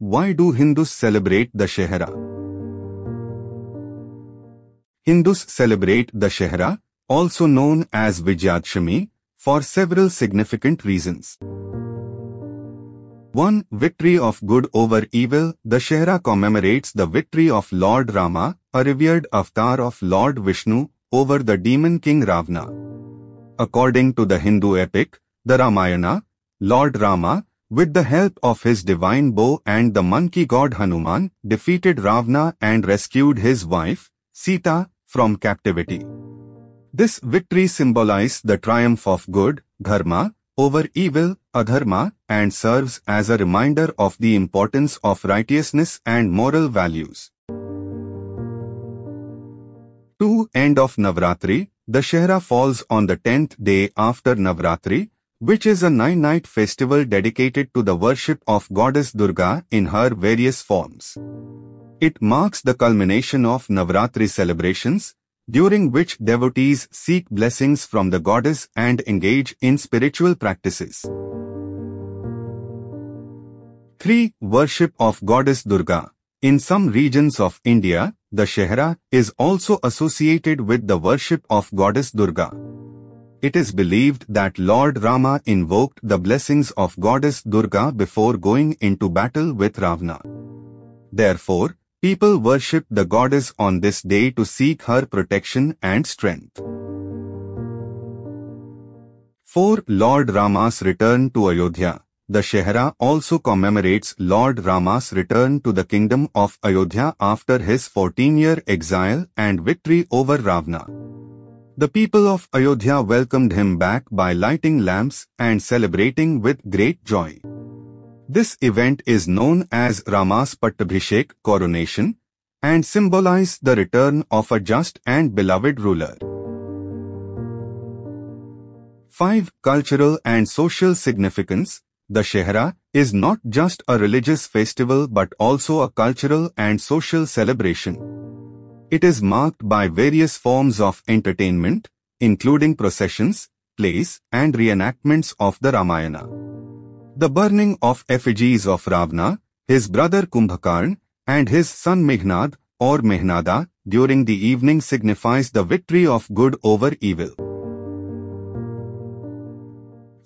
Why do Hindus celebrate Dussehra? Hindus celebrate Dussehra, also known as Vijayadashami, for several significant reasons. 1. Victory of good over evil Dashehra commemorates the victory of Lord Rama, a revered avatar of Lord Vishnu, over the demon king Ravana. According to the Hindu epic, the Ramayana, Lord Rama, with the help of his divine bow and the monkey god Hanuman, defeated Ravana and rescued his wife, Sita, from captivity. This victory symbolized the triumph of good, dharma, over evil, adharma, and serves as a reminder of the importance of righteousness and moral values. 2. End of Navratri Dussehra falls on the 10th day after Navratri, which is a nine-night festival dedicated to the worship of goddess Durga in her various forms. It marks the culmination of Navratri celebrations, during which devotees seek blessings from the goddess and engage in spiritual practices. 3. Worship of Goddess Durga In some regions of India, Dussehra is also associated with the worship of Goddess Durga. It is believed that Lord Rama invoked the blessings of Goddess Durga before going into battle with Ravana. Therefore, people worship the goddess on this day to seek her protection and strength. 4. Lord Rama's return to Ayodhya Dussehra also commemorates Lord Rama's return to the kingdom of Ayodhya after his 14-year exile and victory over Ravana. The people of Ayodhya welcomed him back by lighting lamps and celebrating with great joy. This event is known as Rama's Pattabhishek coronation and symbolizes the return of a just and beloved ruler. 5. Cultural and social significance Dussehra is not just a religious festival but also a cultural and social celebration. It is marked by various forms of entertainment, including processions, plays, and reenactments of the Ramayana. The burning of effigies of Ravana, his brother Kumbhakarn, and his son Meghnad or Mehnada during the evening signifies the victory of good over evil.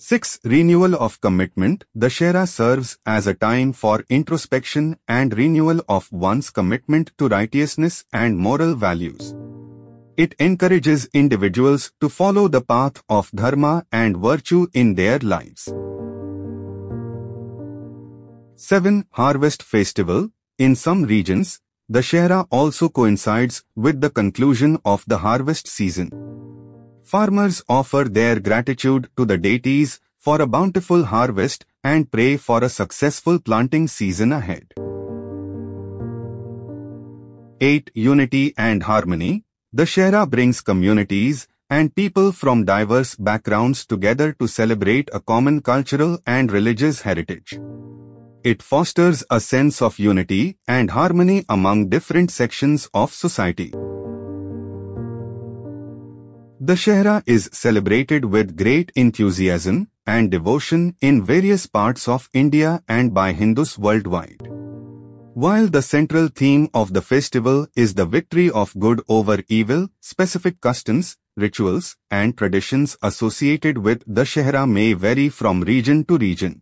6. Renewal of commitment Dussehra serves as a time for introspection and renewal of one's commitment to righteousness and moral values. It encourages individuals to follow the path of dharma and virtue in their lives. 7. Harvest Festival In some regions, Dussehra also coincides with the conclusion of the harvest season. Farmers offer their gratitude to the deities for a bountiful harvest and pray for a successful planting season ahead. 8. Unity and Harmony Dussehra brings communities and people from diverse backgrounds together to celebrate a common cultural and religious heritage. It fosters a sense of unity and harmony among different sections of society. Dussehra is celebrated with great enthusiasm and devotion in various parts of India and by Hindus worldwide. While the central theme of the festival is the victory of good over evil, specific customs, rituals, and traditions associated with Dussehra may vary from region to region.